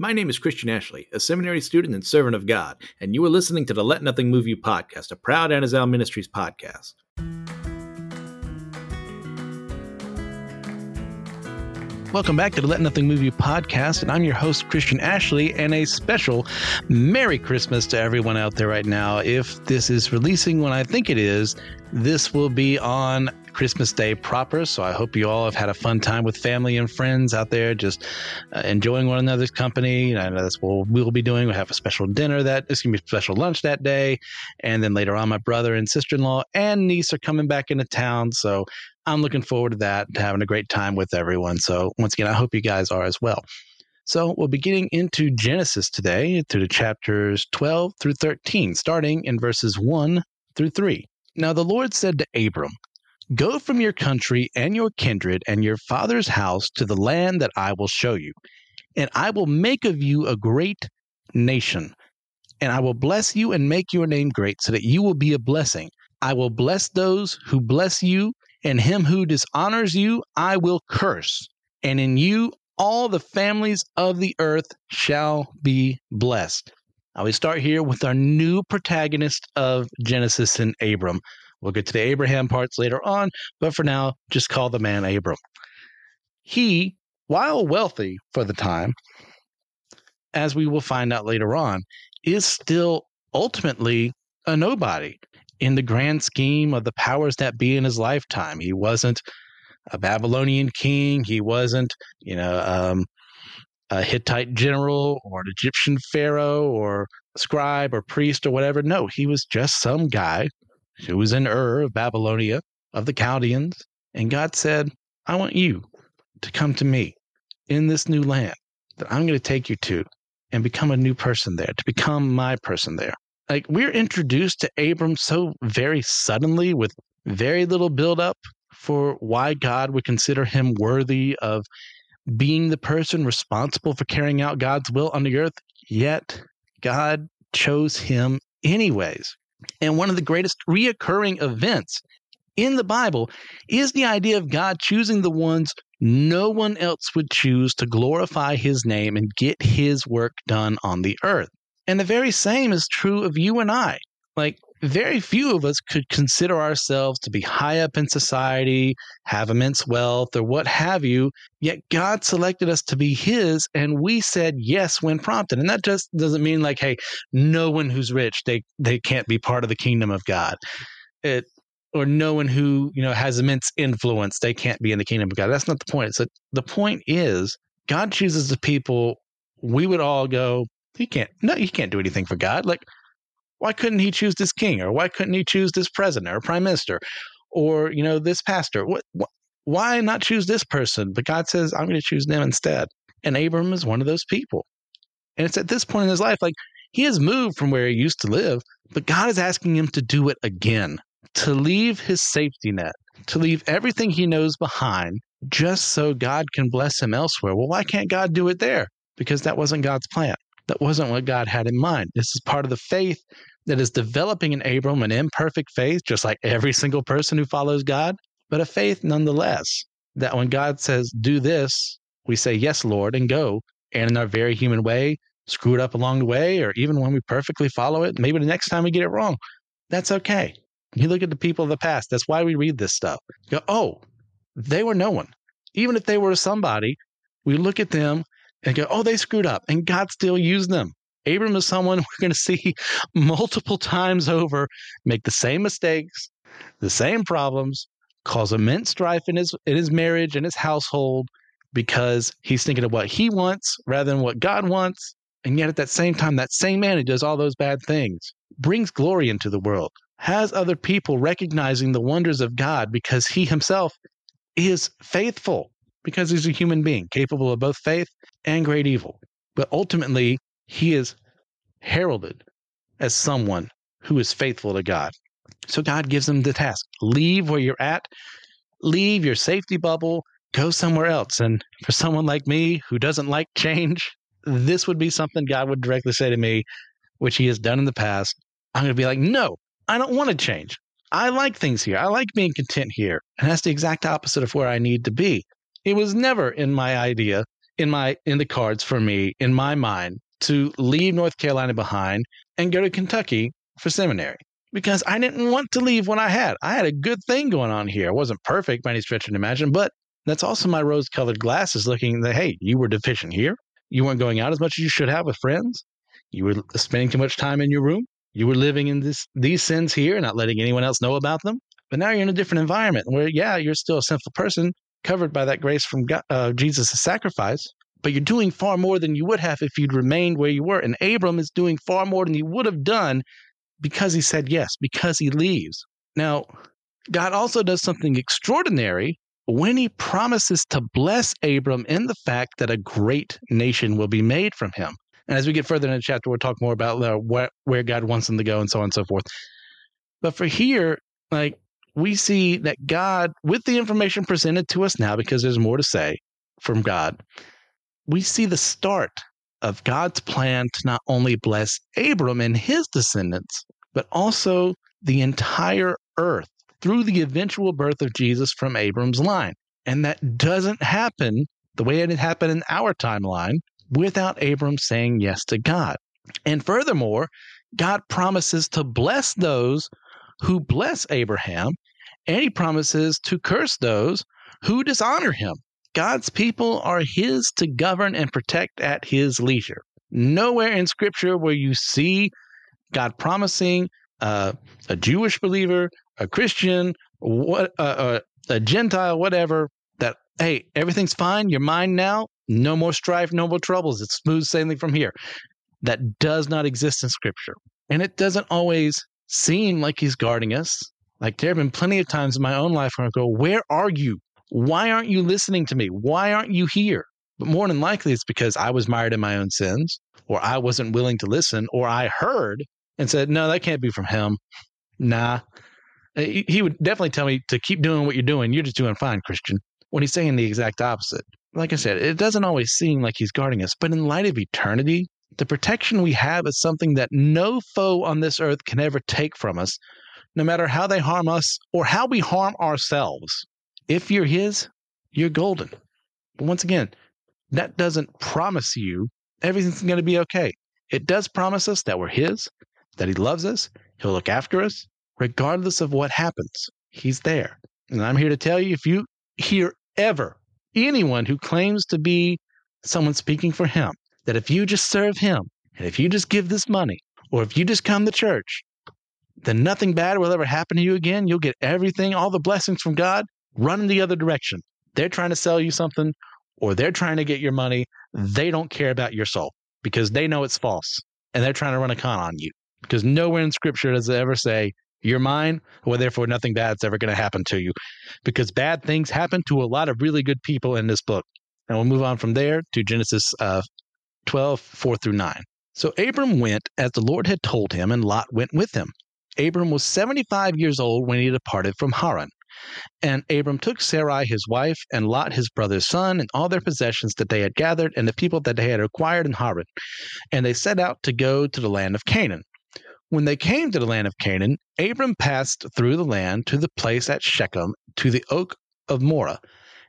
My name is Christian Ashley, a seminary student and servant of God, and you are listening to the Let Nothing Move You podcast, a proud Anazal Ministries podcast. Welcome back to the Let Nothing Move You podcast, and I'm your host, Christian Ashley, and a special Merry Christmas to everyone out there right now. If this is releasing when I think it is, this will be on Christmas Day proper. So I hope you all have had a fun time with family and friends out there, just uh, enjoying one another's company. And that's what we'll be doing. We'll have a special dinner that it's gonna be a special lunch that day, and then later on, my brother and sister in law and niece are coming back into town. So I'm looking forward to that, to having a great time with everyone. So once again, I hope you guys are as well. So we'll be getting into Genesis today through the chapters 12 through 13, starting in verses 1 through 3. Now the Lord said to Abram, Go from your country and your kindred and your father's house to the land that I will show you, and I will make of you a great nation. And I will bless you and make your name great, so that you will be a blessing. I will bless those who bless you, and him who dishonors you I will curse. And in you all the families of the earth shall be blessed. Now we start here with our new protagonist of Genesis and Abram. We'll get to the Abraham parts later on, but for now, just call the man Abram. He, while wealthy for the time, as we will find out later on, is still ultimately a nobody in the grand scheme of the powers that be in his lifetime. He wasn't a Babylonian king. He wasn't, you know, um, a Hittite general or an Egyptian pharaoh or scribe or priest or whatever. No, he was just some guy who was in Ur of Babylonia, of the Chaldeans. And God said, I want you to come to me in this new land that I'm going to take you to and become a new person there, to become my person there. Like we're introduced to Abram so very suddenly with very little buildup for why God would consider him worthy of being the person responsible for carrying out God's will on the earth. Yet God chose him anyways. And one of the greatest reoccurring events in the Bible is the idea of God choosing the ones no one else would choose to glorify his name and get his work done on the earth. And the very same is true of you and I. Like, very few of us could consider ourselves to be high up in society, have immense wealth, or what have you, yet God selected us to be His, and we said yes when prompted. And that just doesn't mean like, hey, no one who's rich, they, they can't be part of the kingdom of God. It, or no one who you know has immense influence, they can't be in the kingdom of God. That's not the point. So the point is God chooses the people we would all go, he can't, no, he can't do anything for God. Like, why couldn't he choose this king or why couldn't he choose this president or prime minister or you know this pastor? What, why not choose this person? But god says i'm going to choose them instead. And abram is one of those people. And it's at this point in his life like he has moved from where he used to live but god is asking him to do it again to leave his safety net to leave everything he knows behind just so god can bless him elsewhere. Well why can't god do it there? Because that wasn't god's plan that wasn't what God had in mind. This is part of the faith that is developing in Abram, an imperfect faith, just like every single person who follows God, but a faith nonetheless. That when God says, do this, we say, yes, Lord, and go. And in our very human way, screw it up along the way, or even when we perfectly follow it, maybe the next time we get it wrong. That's okay. You look at the people of the past. That's why we read this stuff. You go, oh, they were no one. Even if they were somebody, we look at them and go, oh, they screwed up, and God still used them. Abram is someone we're going to see multiple times over make the same mistakes, the same problems, cause immense strife in his in his marriage and his household because he's thinking of what he wants rather than what God wants. And yet at that same time, that same man who does all those bad things brings glory into the world, has other people recognizing the wonders of God because he himself is faithful because he's a human being capable of both faith and great evil. But ultimately, he is heralded as someone who is faithful to God. So God gives him the task leave where you're at, leave your safety bubble, go somewhere else. And for someone like me who doesn't like change, this would be something God would directly say to me, which he has done in the past. I'm going to be like, no, I don't want to change. I like things here. I like being content here. And that's the exact opposite of where I need to be. It was never in my idea in my in the cards for me in my mind to leave North Carolina behind and go to Kentucky for seminary because I didn't want to leave what I had. I had a good thing going on here. I wasn't perfect by any stretch of the imagination, but that's also my rose colored glasses looking that, hey, you were deficient here. You weren't going out as much as you should have with friends. You were spending too much time in your room. You were living in this these sins here, not letting anyone else know about them. But now you're in a different environment where, yeah, you're still a sinful person covered by that grace from God, uh, Jesus' sacrifice, but you're doing far more than you would have if you'd remained where you were. And Abram is doing far more than he would have done because he said yes, because he leaves. Now, God also does something extraordinary when he promises to bless Abram in the fact that a great nation will be made from him. And as we get further in the chapter, we'll talk more about uh, where, where God wants him to go and so on and so forth. But for here, like we see that God, with the information presented to us now, because there's more to say from God, we see the start of God's plan to not only bless Abram and his descendants, but also the entire earth through the eventual birth of Jesus from Abram's line. And that doesn't happen the way it happened in our timeline without Abram saying yes to God. And furthermore, God promises to bless those who bless Abraham, and he promises to curse those who dishonor him. God's people are his to govern and protect at his leisure. Nowhere in scripture where you see God promising uh, a Jewish believer, a Christian, what uh, uh, a Gentile, whatever, that hey, everything's fine, you're mine now, no more strife, no more troubles, it's smooth sailing from here. That does not exist in Scripture, and it doesn't always seem like He's guarding us. Like there have been plenty of times in my own life where I go, "Where are you? Why aren't you listening to me? Why aren't you here?" But more than likely, it's because I was mired in my own sins, or I wasn't willing to listen, or I heard and said, No, that can't be from him. Nah. Uh, he would definitely tell me to keep doing what you're doing. You're just doing fine, Christian. When he's saying the exact opposite. Like I said, it doesn't always seem like he's guarding us, but in light of eternity, the protection we have is something that no foe on this earth can ever take from us, no matter how they harm us or how we harm ourselves. If you're his, you're golden. But once again, that doesn't promise you everything's going to be okay. It does promise us that we're his, that He loves us, He'll look after us, regardless of what happens. He's there. And I'm here to tell you if you hear ever anyone who claims to be someone speaking for Him, that if you just serve Him, and if you just give this money, or if you just come to church, then nothing bad will ever happen to you again. You'll get everything, all the blessings from God, run in the other direction. They're trying to sell you something, or they're trying to get your money. They don't care about your soul because they know it's false and they're trying to run a con on you because nowhere in scripture does it ever say you're mine well therefore nothing bad's ever going to happen to you because bad things happen to a lot of really good people in this book and we'll move on from there to genesis uh, 12 4 through 9 so abram went as the lord had told him and lot went with him abram was 75 years old when he departed from haran and Abram took Sarai his wife, and Lot his brother's son, and all their possessions that they had gathered, and the people that they had acquired in Haran. And they set out to go to the land of Canaan. When they came to the land of Canaan, Abram passed through the land to the place at Shechem, to the oak of Moreh.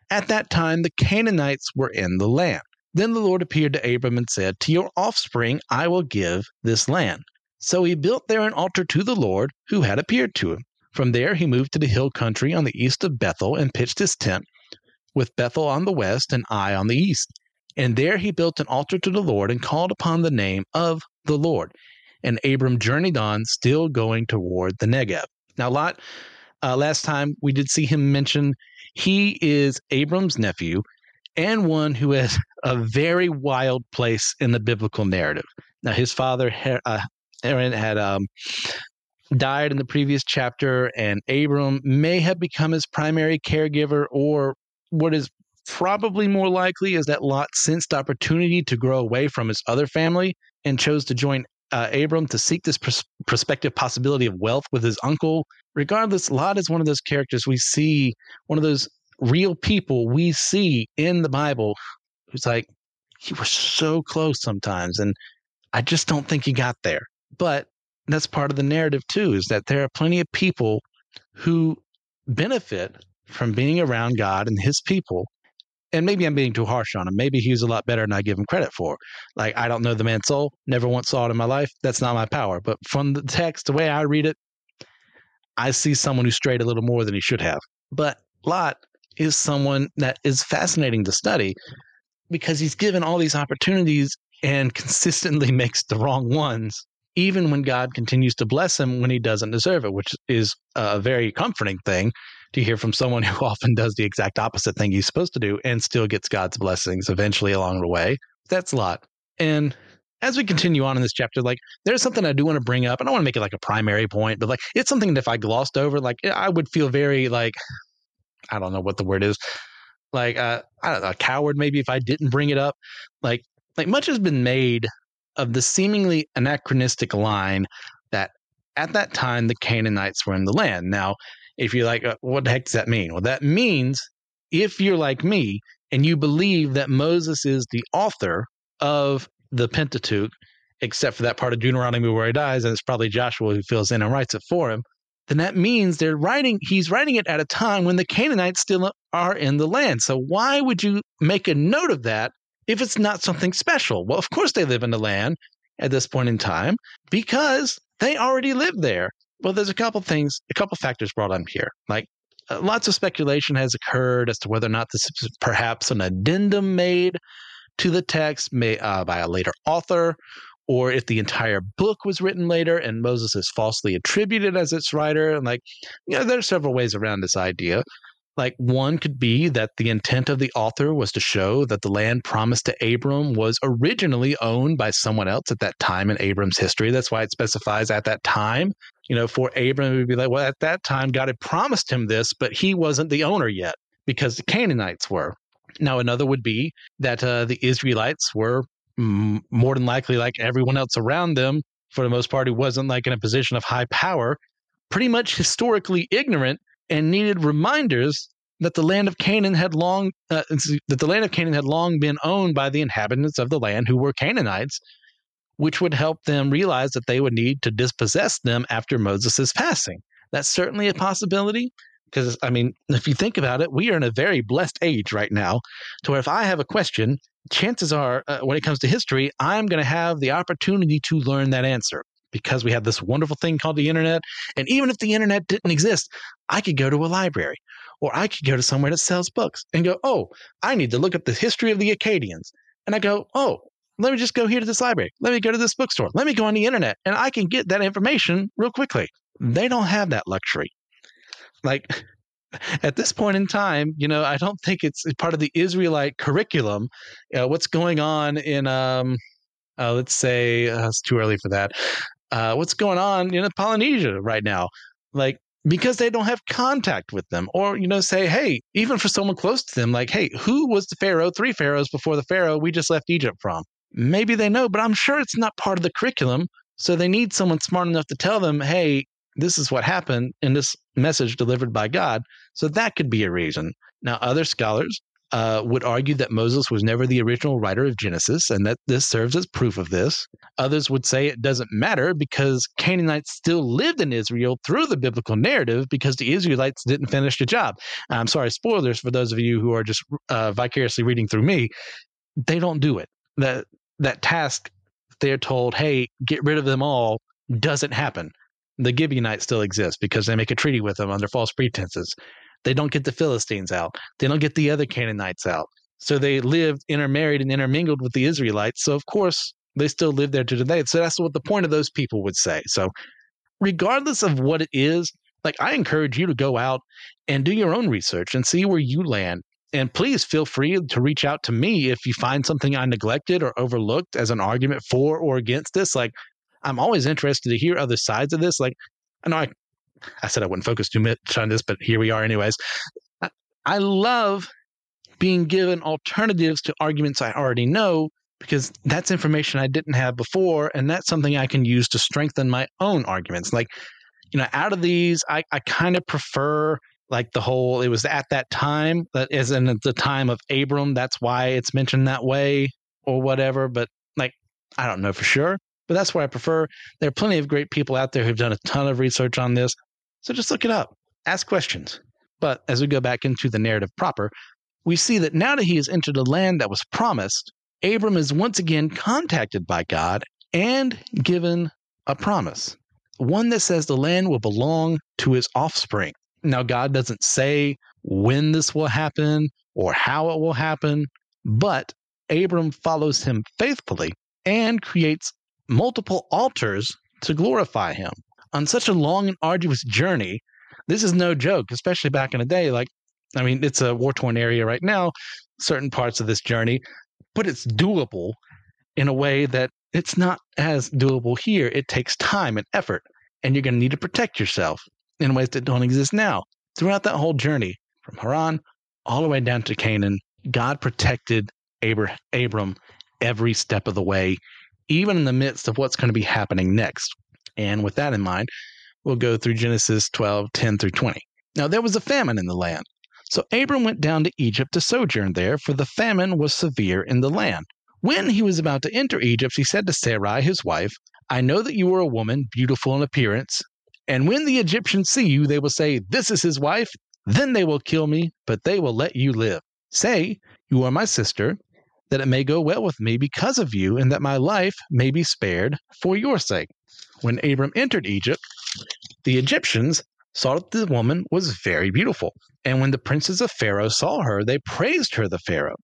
At that time, the Canaanites were in the land. Then the Lord appeared to Abram and said, To your offspring I will give this land. So he built there an altar to the Lord who had appeared to him. From there he moved to the hill country on the east of Bethel and pitched his tent, with Bethel on the west and Ai on the east. And there he built an altar to the Lord and called upon the name of the Lord and Abram journeyed on, still going toward the Negev. Now, Lot, uh, last time we did see him mention he is Abram's nephew and one who has a very wild place in the biblical narrative. Now, his father, uh, Haran, had um, died in the previous chapter, and Abram may have become his primary caregiver, or what is probably more likely is that Lot sensed opportunity to grow away from his other family and chose to join uh, Abram to seek this pros- prospective possibility of wealth with his uncle. Regardless, Lot is one of those characters we see, one of those real people we see in the Bible who's like, he was so close sometimes. And I just don't think he got there. But that's part of the narrative too, is that there are plenty of people who benefit from being around God and his people and maybe I'm being too harsh on him. Maybe he was a lot better than I give him credit for. Like, I don't know the man's soul, never once saw it in my life. That's not my power. But from the text, the way I read it, I see someone who strayed a little more than he should have. But Lot is someone that is fascinating to study because he's given all these opportunities and consistently makes the wrong ones, even when God continues to bless him when he doesn't deserve it, which is a very comforting thing to hear from someone who often does the exact opposite thing he's supposed to do and still gets God's blessings eventually along the way. That's a lot. And as we continue on in this chapter, like there's something I do want to bring up, and I want to make it like a primary point, but like it's something that if I glossed over, like I would feel very like I don't know what the word is, like uh, I don't know, a coward maybe if I didn't bring it up. Like like much has been made of the seemingly anachronistic line that at that time the Canaanites were in the land. Now, if you're like, uh, what the heck does that mean? Well, that means if you're like me and you believe that Moses is the author of the Pentateuch, except for that part of Deuteronomy where he dies, and it's probably Joshua who fills in and writes it for him, then that means they're writing, he's writing it at a time when the Canaanites still are in the land. So why would you make a note of that if it's not something special? Well, of course they live in the land at this point in time because they already live there. Well, there's a couple things, a couple factors brought up here. Like uh, lots of speculation has occurred as to whether or not this is perhaps an addendum made to the text may, uh, by a later author, or if the entire book was written later and Moses is falsely attributed as its writer. And like, you know, there are several ways around this idea. Like one could be that the intent of the author was to show that the land promised to Abram was originally owned by someone else at that time in Abram's history. That's why it specifies at that time. You know, for Abram, it would be like, well, at that time, God had promised him this, but he wasn't the owner yet because the Canaanites were. Now, another would be that uh, the Israelites were m- more than likely, like everyone else around them, for the most part, who wasn't like in a position of high power, pretty much historically ignorant and needed reminders that the land of Canaan had long uh, that the land of Canaan had long been owned by the inhabitants of the land who were Canaanites, which would help them realize that they would need to dispossess them after Moses' passing. That's certainly a possibility because I mean, if you think about it, we are in a very blessed age right now, to where if I have a question, chances are, uh, when it comes to history, I'm going to have the opportunity to learn that answer because we have this wonderful thing called the internet. And even if the internet didn't exist, I could go to a library or I could go to somewhere that sells books and go, oh, I need to look up the history of the Acadians. And I go, oh, let me just go here to this library. Let me go to this bookstore. Let me go on the internet and I can get that information real quickly. They don't have that luxury. Like at this point in time, you know, I don't think it's part of the Israelite curriculum. Uh, what's going on in, um, uh, let's say, uh, it's too early for that uh, what's going on in Polynesia right now. Like, because they don't have contact with them or you know say hey even for someone close to them like hey who was the pharaoh three pharaohs before the pharaoh we just left egypt from? Maybe they know but i'm sure it's not part of the curriculum. So they need someone smart enough to tell them hey this is what happened in this message delivered by god. So that could be a reason. Now other scholars uh, would argue that Moses was never the original writer of Genesis and that this serves as proof of this. Others would say it doesn't matter because Canaanites still lived in Israel through the biblical narrative because the Israelites didn't finish the job. I'm sorry, spoilers for those of you who are just uh, vicariously reading through me. They don't do it. That that task they're told, hey, get rid of them all, doesn't happen. The Gibeonites still exist because they make a treaty with them under false pretenses. They don't get the Philistines out. They don't get the other Canaanites out. So they lived intermarried and intermingled with the Israelites. So of course they still live there to today. So that's what the point of those people would say. So regardless of what it is, like I encourage you to go out and do your own research and see where you land. And please feel free to reach out to me if you find something I neglected or overlooked as an argument for or against this. Like I'm always interested to hear other sides of this. Like I know I I said I wouldn't focus too much on this, but here we are, anyways. I, love being given alternatives to arguments I already know because that's information I didn't have before, and that's something I can use to strengthen my own arguments. Like, you know, out of these, I, I kind of prefer like the whole it was at that time that is in the time of Abram. That's why it's mentioned that way or whatever. But like, I don't know for sure. But that's what I prefer. There are plenty of great people out there who've done a ton of research on this. So just look it up, ask questions. But as we go back into the narrative proper, we see that now that he has entered a land that was promised, Abram is once again contacted by God and given a promise, one that says the land will belong to his offspring. Now, God doesn't say when this will happen or how it will happen, but Abram follows him faithfully and creates multiple altars to glorify him. On such a long and arduous journey, this is no joke, especially back in the day. Like, I mean, it's a war torn area right now, certain parts of this journey, but it's doable in a way that it's not as doable here. It takes time and effort, and you're going to need to protect yourself in ways that don't exist now. Throughout that whole journey, from Haran all the way down to Canaan, God protected Abram every step of the way, even in the midst of what's going to be happening next. And with that in mind, we'll go through Genesis 12, 10 through 20. Now there was a famine in the land. So Abram went down to Egypt to sojourn there, for the famine was severe in the land. When he was about to enter Egypt, he said to Sarai, his wife, I know that you are a woman, beautiful in appearance. And when the Egyptians see you, they will say, This is his wife. Then they will kill me, but they will let you live. Say, You are my sister, that it may go well with me because of you, and that my life may be spared for your sake. When Abram entered Egypt, the Egyptians saw that the woman was very beautiful. And when the princes of Pharaoh saw her, they praised her the Pharaoh.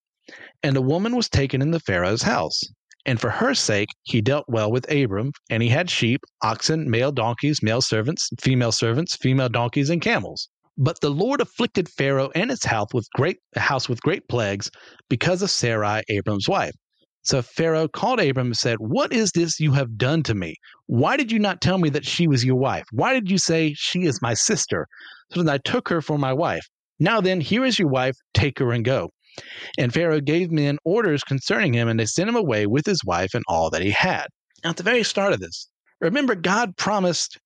And a woman was taken in the Pharaoh's house. And for her sake he dealt well with Abram, and he had sheep, oxen, male donkeys, male servants, female servants, female donkeys, and camels. But the Lord afflicted Pharaoh and his house with great house with great plagues because of Sarai, Abram's wife. So Pharaoh called Abram and said, What is this you have done to me? Why did you not tell me that she was your wife? Why did you say, She is my sister? So that I took her for my wife. Now then, here is your wife, take her and go. And Pharaoh gave men orders concerning him, and they sent him away with his wife and all that he had. Now, at the very start of this, remember God promised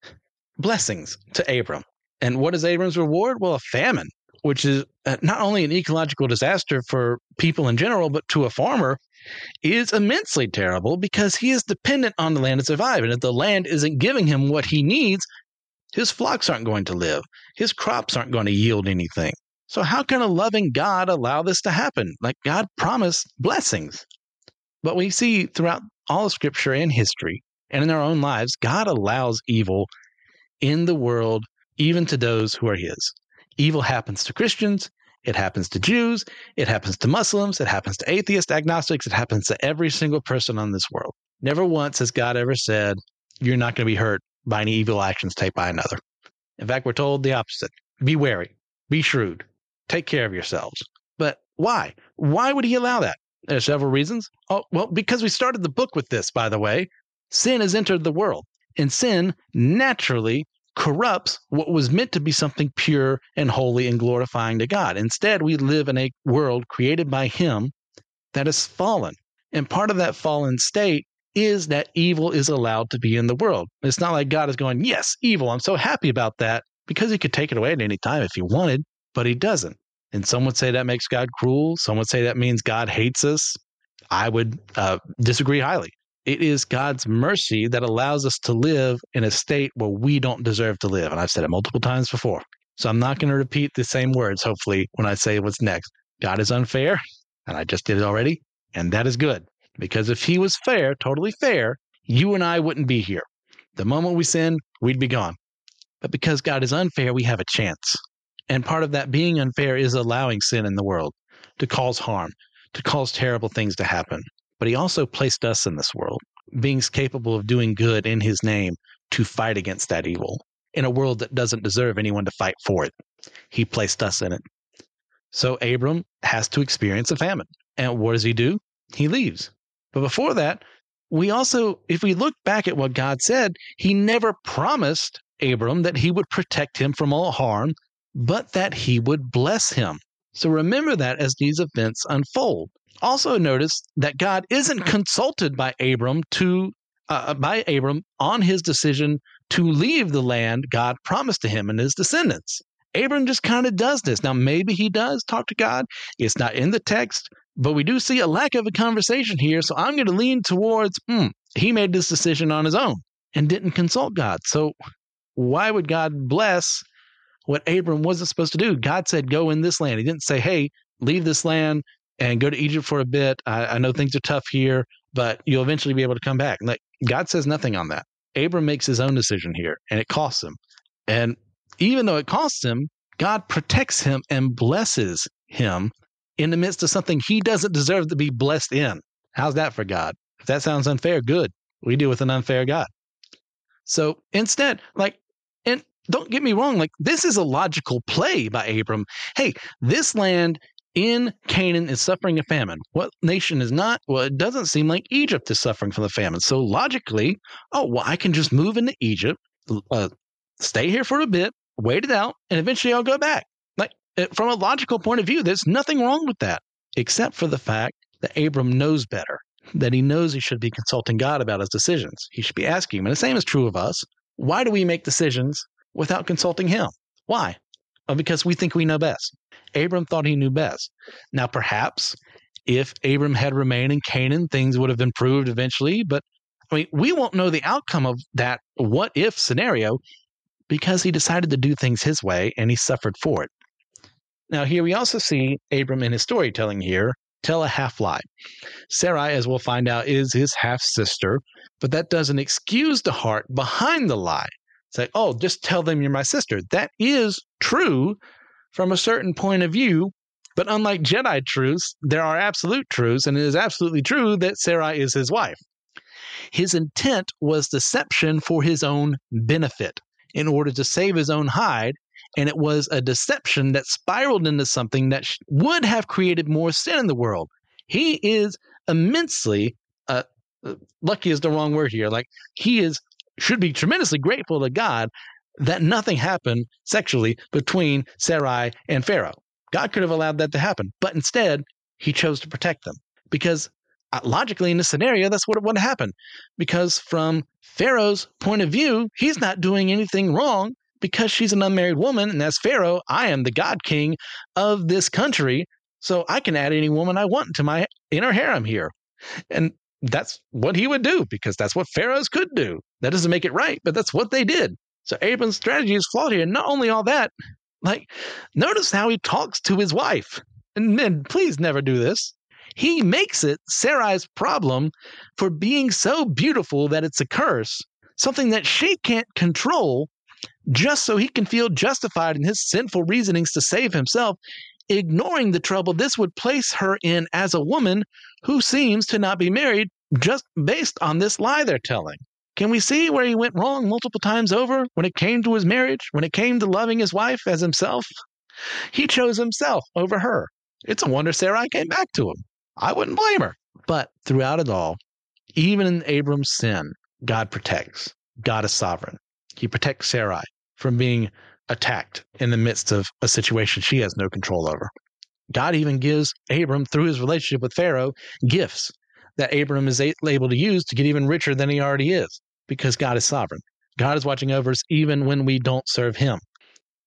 blessings to Abram. And what is Abram's reward? Well, a famine, which is uh, not only an ecological disaster for people in general, but to a farmer, is immensely terrible because he is dependent on the land to survive. And if the land isn't giving him what he needs, his flocks aren't going to live, his crops aren't going to yield anything. So, how can a loving God allow this to happen? Like, God promised blessings. But we see throughout all of scripture and history and in our own lives, God allows evil in the world even to those who are his. Evil happens to Christians, it happens to Jews, it happens to Muslims, it happens to atheists, agnostics, it happens to every single person on this world. Never once has God ever said, You're not going to be hurt by any evil actions taken by another. In fact, we're told the opposite be wary, be shrewd, take care of yourselves. But why? Why would he allow that? There are several reasons. Oh, well, because we started the book with this, by the way. Sin has entered the world, and sin naturally corrupts what was meant to be something pure and holy and glorifying to God. Instead, we live in a world created by Him that is fallen. And part of that fallen state is that evil is allowed to be in the world. It's not like God is going, Yes, evil. I'm so happy about that because He could take it away at any time if He wanted, but He doesn't. And some would say that makes God cruel. Some would say that means God hates us. I would uh, disagree highly. It is God's mercy that allows us to live in a state where we don't deserve to live. And I've said it multiple times before. So I'm not going to repeat the same words, hopefully, when I say what's next. God is unfair, and I just did it already. And that is good. Because if he was fair, totally fair, you and I wouldn't be here. The moment we sin, we'd be gone. But because God is unfair, we have a chance. And part of that being unfair is allowing sin in the world to cause harm, to cause terrible things to happen but he also placed us in this world, beings capable of doing good in his name to fight against that evil in a world that doesn't deserve anyone to fight for it. He placed us in it. So Abram has to experience a famine. And what does he do? He leaves. But before that, we also, if we look back at what God said, he never promised Abram that he would protect him from all harm, but that he would bless him. So remember that as these events unfold. Also notice that God isn't consulted by Abram to uh, by Abram on his decision to leave the land God promised to him and his descendants. Abram just kind of does this. Now, maybe he does talk to God. It's not in the text, but we do see a lack of a conversation here. So I'm going to lean towards hmm, he made this decision on his own and didn't consult God. So why would God bless what Abram wasn't supposed to do? God said, go in this land. He didn't say, hey, leave this land and go to Egypt for a bit. I, I know things are tough here, but you'll eventually be able to come back. Like God says nothing on that. Abram makes his own decision here, and it costs him. And even though it costs him, God protects him and blesses him in the midst of something he doesn't deserve to be blessed in. How's that for God? If that sounds unfair, good. We deal with an unfair God. So instead, like, and don't get me wrong, like, this is a logical play by Abram. Hey, this land in Canaan is suffering a famine. What nation is not? Well, it doesn't seem like Egypt is suffering from the famine. So logically, oh, well, I can just move into Egypt, uh, stay here for a bit, wait it out, and eventually I'll go back. Like, eh, from a logical point of view, there's nothing wrong with that, except for the fact that Abram knows better, that he knows he should be consulting God about his decisions. He should be asking him. And the same is true of us. Why do we make decisions without consulting him? Why? Well, because we think we know best. Abram thought he knew best. Now, perhaps if Abram had remained in Canaan, things would have improved eventually. But I mean, we won't know the outcome of that what if scenario because he decided to do things his way and he suffered for it. Now, here we also see Abram in his storytelling here tell a half lie. Sarai, as we'll find out, is his half sister, but that doesn't excuse the heart behind the lie. Say, like, oh, just tell them you're my sister. That is true from a certain point of view, but unlike Jedi truths, there are absolute truths, and it is absolutely true that Sarai is his wife. His intent was deception for his own benefit in order to save his own hide. And it was a deception that spiraled into something that would have created more sin in the world. He is immensely, uh, uh, lucky is the wrong word here. Like he is, should be tremendously grateful to God that nothing happened sexually between Sarai and Pharaoh. God could have allowed that to happen, but instead, he chose to protect them because uh, logically in this scenario, that's what would happen. Because from Pharaoh's point of view, he's not doing anything wrong because she's an unmarried woman. And as Pharaoh, I am the God king of this country. So I can add any woman I want to my inner harem here. And that's what he would do because that's what pharaohs could do. That doesn't make it right, but that's what they did. So Abram's strategy is flawed here. And not only all that, like, notice how he talks to his wife. And men, please never do this. He makes it Sarai's problem for being so beautiful that it's a curse, something that she can't control, just so he can feel justified in his sinful reasonings to save himself, ignoring the trouble this would place her in as a woman who seems to not be married just based on this lie they're telling. Can we see where he went wrong multiple times over when it came to his marriage, when it came to loving his wife as himself? He chose himself over her. It's a wonder Sarai came back to him. I wouldn't blame her. But throughout it all, even in Abram's sin, God protects. God is sovereign. He protects Sarai from being attacked in the midst of a situation she has no control over. God even gives Abram, through his relationship with Pharaoh, gifts that Abram is able to use to get even richer than he already is because God is sovereign. God is watching over us even when we don't serve him.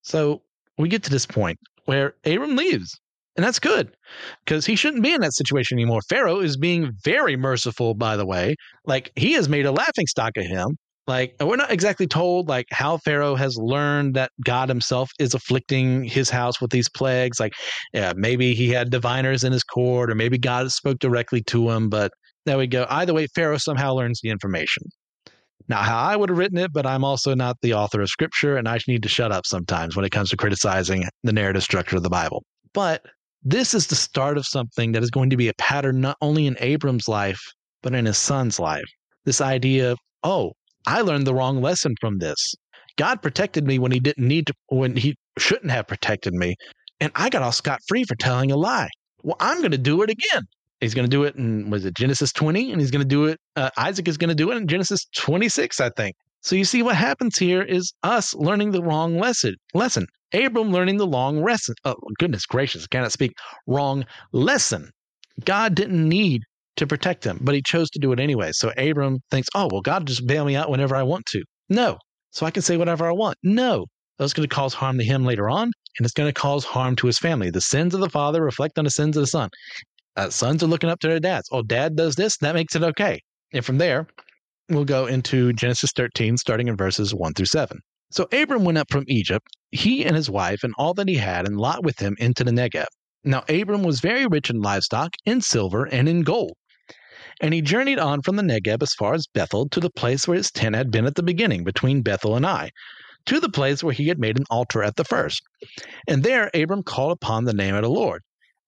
So we get to this point where Abram leaves. And that's good because he shouldn't be in that situation anymore. Pharaoh is being very merciful, by the way. Like he has made a laughing stock of him. Like we're not exactly told like how Pharaoh has learned that God himself is afflicting his house with these plagues. Like yeah, maybe he had diviners in his court, or maybe God spoke directly to him. But there we go. Either way, Pharaoh somehow learns the information. Not how I would have written it, but I'm also not the author of scripture, and I need to shut up sometimes when it comes to criticizing the narrative structure of the Bible. But this is the start of something that is going to be a pattern not only in Abram's life, but in his son's life. This idea of, oh, I learned the wrong lesson from this. God protected me when he didn't need to, when he shouldn't have protected me. And I got all scot free for telling a lie. Well, I'm going to do it again. He's going to do it in, was it Genesis 20? And he's going to do it, uh, Isaac is going to do it in Genesis 26, I think. So you see what happens here is us learning the wrong lesson. Lesson. Abram learning the long lesson. Oh, goodness gracious, I cannot speak. Wrong lesson. God didn't need to protect him, but he chose to do it anyway. So Abram thinks, oh, well, God just bail me out whenever I want to. No. So I can say whatever I want. No. That's going to cause harm to him later on, and it's going to cause harm to his family. The sins of the father reflect on the sins of the son. Uh, sons are looking up to their dads. Oh, dad does this, that makes it okay. And from there, we'll go into Genesis 13, starting in verses 1 through 7. So Abram went up from Egypt, he and his wife, and all that he had, and Lot with him into the Negev, Now, Abram was very rich in livestock, in silver, and in gold. And he journeyed on from the Negeb as far as Bethel to the place where his tent had been at the beginning, between Bethel and Ai, to the place where he had made an altar at the first. And there Abram called upon the name of the Lord.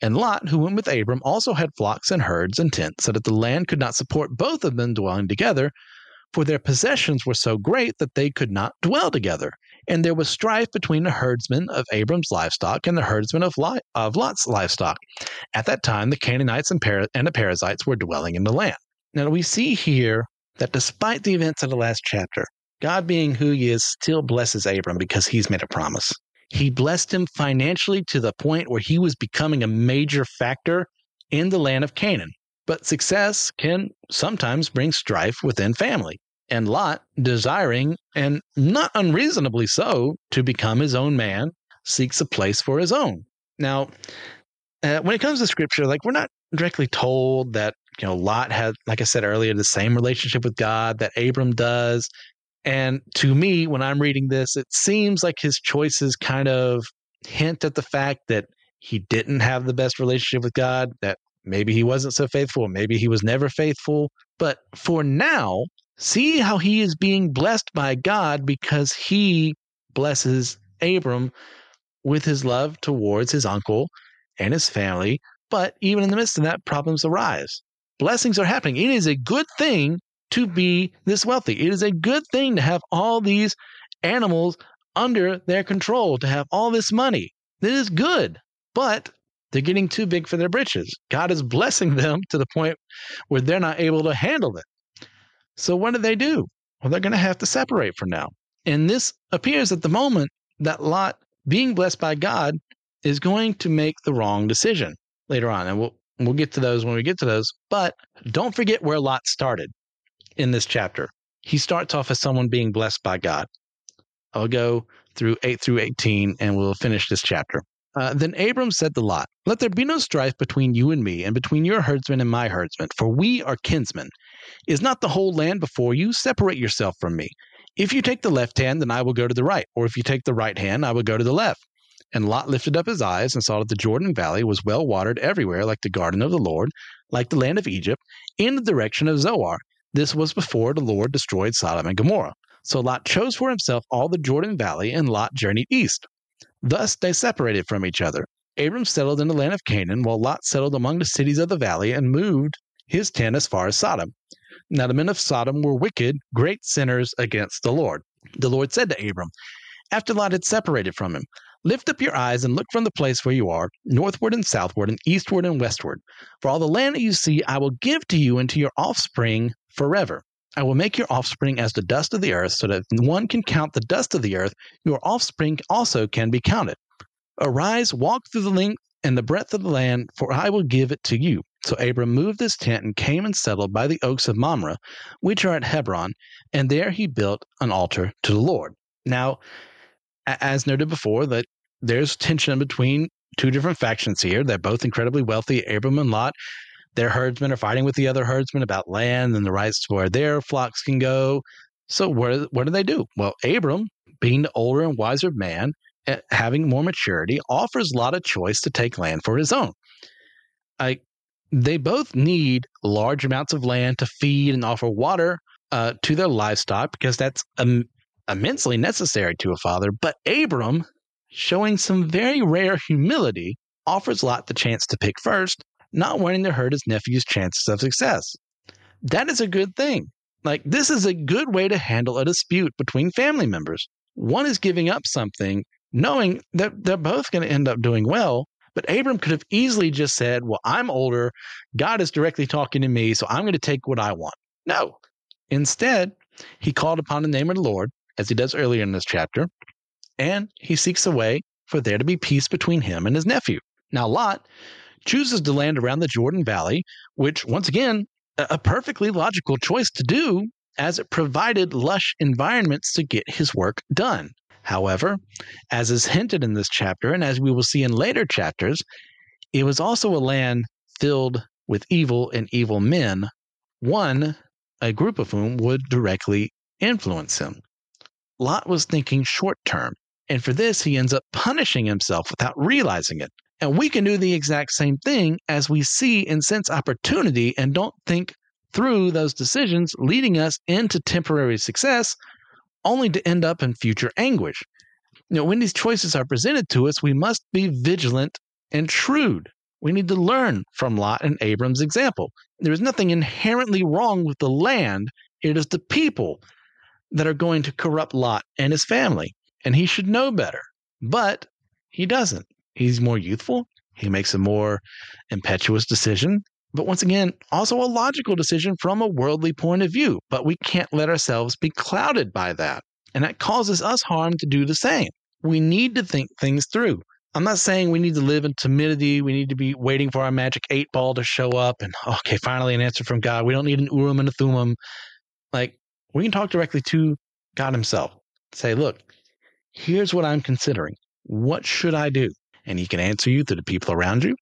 And Lot, who went with Abram, also had flocks and herds and tents, so that the land could not support both of them dwelling together, for their possessions were so great that they could not dwell together. And there was strife between the herdsmen of Abram's livestock and the herdsmen of, Lot, of Lot's livestock. At that time, the Canaanites and, Par- and the Perizzites were dwelling in the land. Now, we see here that despite the events of the last chapter, God being who he is still blesses Abram because he's made a promise. He blessed him financially to the point where he was becoming a major factor in the land of Canaan. But success can sometimes bring strife within family and Lot, desiring, and not unreasonably so, to become his own man, seeks a place for his own. Now, uh, when it comes to scripture, like we're not directly told that, you know, Lot had, like I said earlier, the same relationship with God that Abram does. And to me, when I'm reading this, it seems like his choices kind of hint at the fact that he didn't have the best relationship with God, that maybe he wasn't so faithful, maybe he was never faithful. But for now, See how he is being blessed by God because he blesses Abram with his love towards his uncle and his family. But even in the midst of that, problems arise. Blessings are happening. It is a good thing to be this wealthy. It is a good thing to have all these animals under their control, to have all this money. It is good. But they're getting too big for their britches. God is blessing them to the point where they're not able to handle it. So what do they do? Well, they're going to have to separate from now. And this appears at the moment that Lot, being blessed by God, is going to make the wrong decision later on. And we'll we'll get to those when we get to those. But don't forget where Lot started in this chapter. He starts off as someone being blessed by God. I'll go through 8 through 18 and we'll finish this chapter. Uh, then Abram said to Lot, Let there be no strife between you and me, and between your herdsmen and my herdsmen, for we are kinsmen. Is not the whole land before you? Separate yourself from me. If you take the left hand, then I will go to the right, or if you take the right hand, I will go to the left. And Lot lifted up his eyes and saw that the Jordan Valley was well watered everywhere, like the garden of the Lord, like the land of Egypt, in the direction of Zoar. This was before the Lord destroyed Sodom and Gomorrah. So Lot chose for himself all the Jordan Valley, and Lot journeyed east. Thus they separated from each other. Abram settled in the land of Canaan, while Lot settled among the cities of the valley and moved his tent as far as Sodom. Now the men of Sodom were wicked, great sinners against the Lord. The Lord said to Abram, after Lot had separated from him, Lift up your eyes and look from the place where you are, northward and southward, and eastward and westward. For all the land that you see, I will give to you and to your offspring forever. I will make your offspring as the dust of the earth, so that one can count the dust of the earth, your offspring also can be counted. Arise, walk through the length and the breadth of the land, for I will give it to you. So Abram moved his tent and came and settled by the oaks of Mamre, which are at Hebron, and there he built an altar to the Lord. Now, as noted before, that there's tension between two different factions here. They're both incredibly wealthy, Abram and Lot their herdsmen are fighting with the other herdsmen about land and the rights to where their flocks can go. So what what do they do? Well, Abram, being the older and wiser man, eh, having more maturity, offers Lot a choice to take land for his own. I, they both need large amounts of land to feed and offer water uh, to their livestock because that's um, immensely necessary to a father. But Abram, showing some very rare humility, offers Lot the chance to pick first not wanting to hurt his nephew's chances of success. That is a good thing. Like, this is a good way to handle a dispute between family members. One is giving up something, knowing that they're both going to end up doing well. But Abram could have easily just said, Well, I'm older. God is directly talking to me, so I'm going to take what I want. No. Instead, he called upon the name of the Lord, as he does earlier in this chapter, and he seeks a way for there to be peace between him and his nephew. Now, Lot chooses to land around the Jordan Valley, which, once again, a perfectly logical choice to do as it provided lush environments to get his work done. However, as is hinted in this chapter, and as we will see in later chapters, it was also a land filled with evil and evil men, one, a group of whom would directly influence him. Lot was thinking short term, and for this he ends up punishing himself without realizing it. And we can do the exact same thing as we see and sense opportunity and don't think through those decisions, leading us into temporary success only to end up in future anguish. You know, when these choices are presented to us, we must be vigilant and shrewd. We need to learn from Lot and Abram's example. There is nothing inherently wrong with the land, it is the people that are going to corrupt Lot and his family. And he should know better. But he doesn't. He's more youthful. He makes a more impetuous decision. But once again, also a logical decision from a worldly point of view. But we can't let ourselves be clouded by that. And that causes us harm to do the same. We need to think things through. I'm not saying we need to live in timidity. We need to be waiting for our magic eight ball to show up and, okay, finally an answer from God. We don't need an Urim and a Thummim. Like, we can talk directly to God Himself. Say, look, here's what I'm considering. What should I do? And He can answer you through the people around you.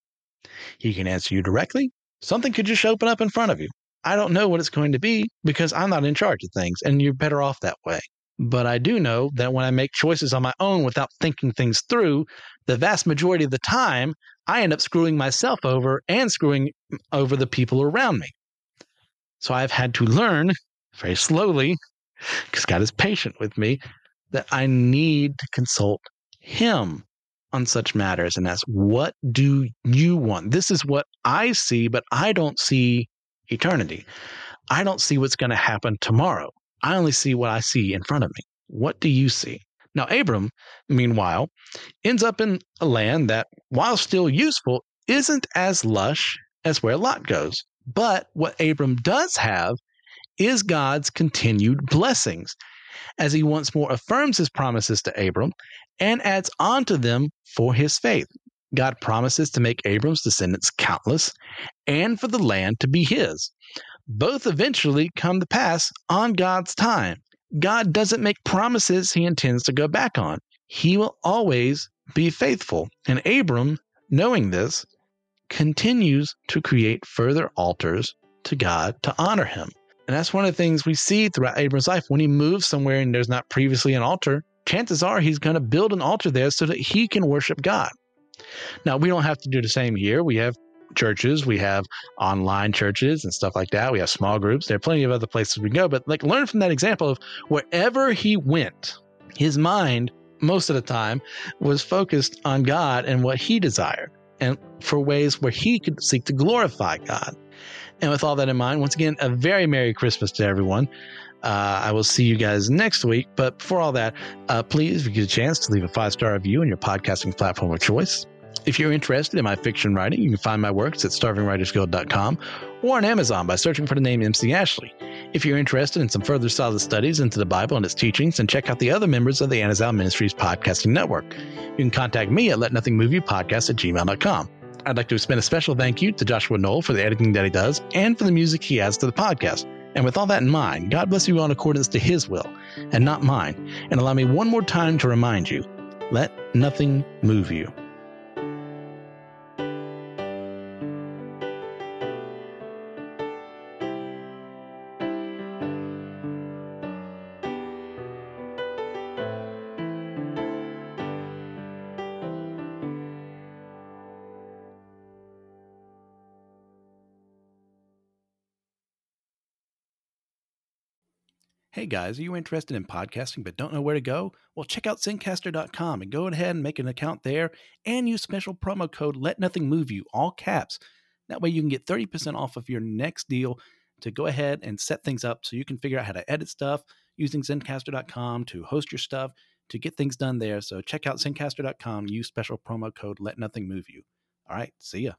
He can answer you directly. Something could just open up in front of you. I don't know what it's going to be because I'm not in charge of things, and you're better off that way. But I do know that when I make choices on my own without thinking things through, the vast majority of the time, I end up screwing myself over and screwing over the people around me. So I've had to learn very slowly, because God is patient with me, that I need to consult Him on such matters and ask, What do you want? This is what I see, but I don't see eternity. I don't see what's going to happen tomorrow. I only see what I see in front of me. What do you see? Now, Abram, meanwhile, ends up in a land that, while still useful, isn't as lush as where Lot goes. But what Abram does have is God's continued blessings, as he once more affirms his promises to Abram and adds on to them for his faith. God promises to make Abram's descendants countless and for the land to be his. Both eventually come to pass on God's time. God doesn't make promises he intends to go back on. He will always be faithful. And Abram, knowing this, continues to create further altars to God to honor him. And that's one of the things we see throughout Abram's life. When he moves somewhere and there's not previously an altar, chances are he's going to build an altar there so that he can worship God. Now, we don't have to do the same here. We have churches, we have online churches and stuff like that. We have small groups. There are plenty of other places we can go, but like learn from that example of wherever he went, his mind most of the time was focused on God and what he desired and for ways where he could seek to glorify God. And with all that in mind, once again, a very Merry Christmas to everyone. Uh, I will see you guys next week. But before all that, uh, please, if you get a chance to leave a five star review on your podcasting platform of choice. If you're interested in my fiction writing, you can find my works at starvingwritersguild.com or on Amazon by searching for the name MC Ashley. If you're interested in some further solid studies into the Bible and its teachings, then check out the other members of the Anazao Ministries podcasting network. You can contact me at letnothingmoveyoupodcast at gmail.com. I'd like to extend a special thank you to Joshua Knoll for the editing that he does and for the music he adds to the podcast. And with all that in mind, God bless you all in accordance to His will and not mine. And allow me one more time to remind you let nothing move you. Hey guys, are you interested in podcasting but don't know where to go? Well, check out Zencastr.com and go ahead and make an account there and use special promo code Let Nothing Move You, all caps. That way you can get 30% off of your next deal to go ahead and set things up so you can figure out how to edit stuff using Zencastr.com to host your stuff to get things done there. So check out Zencastr.com, use special promo code Let Nothing Move You. All right, see ya.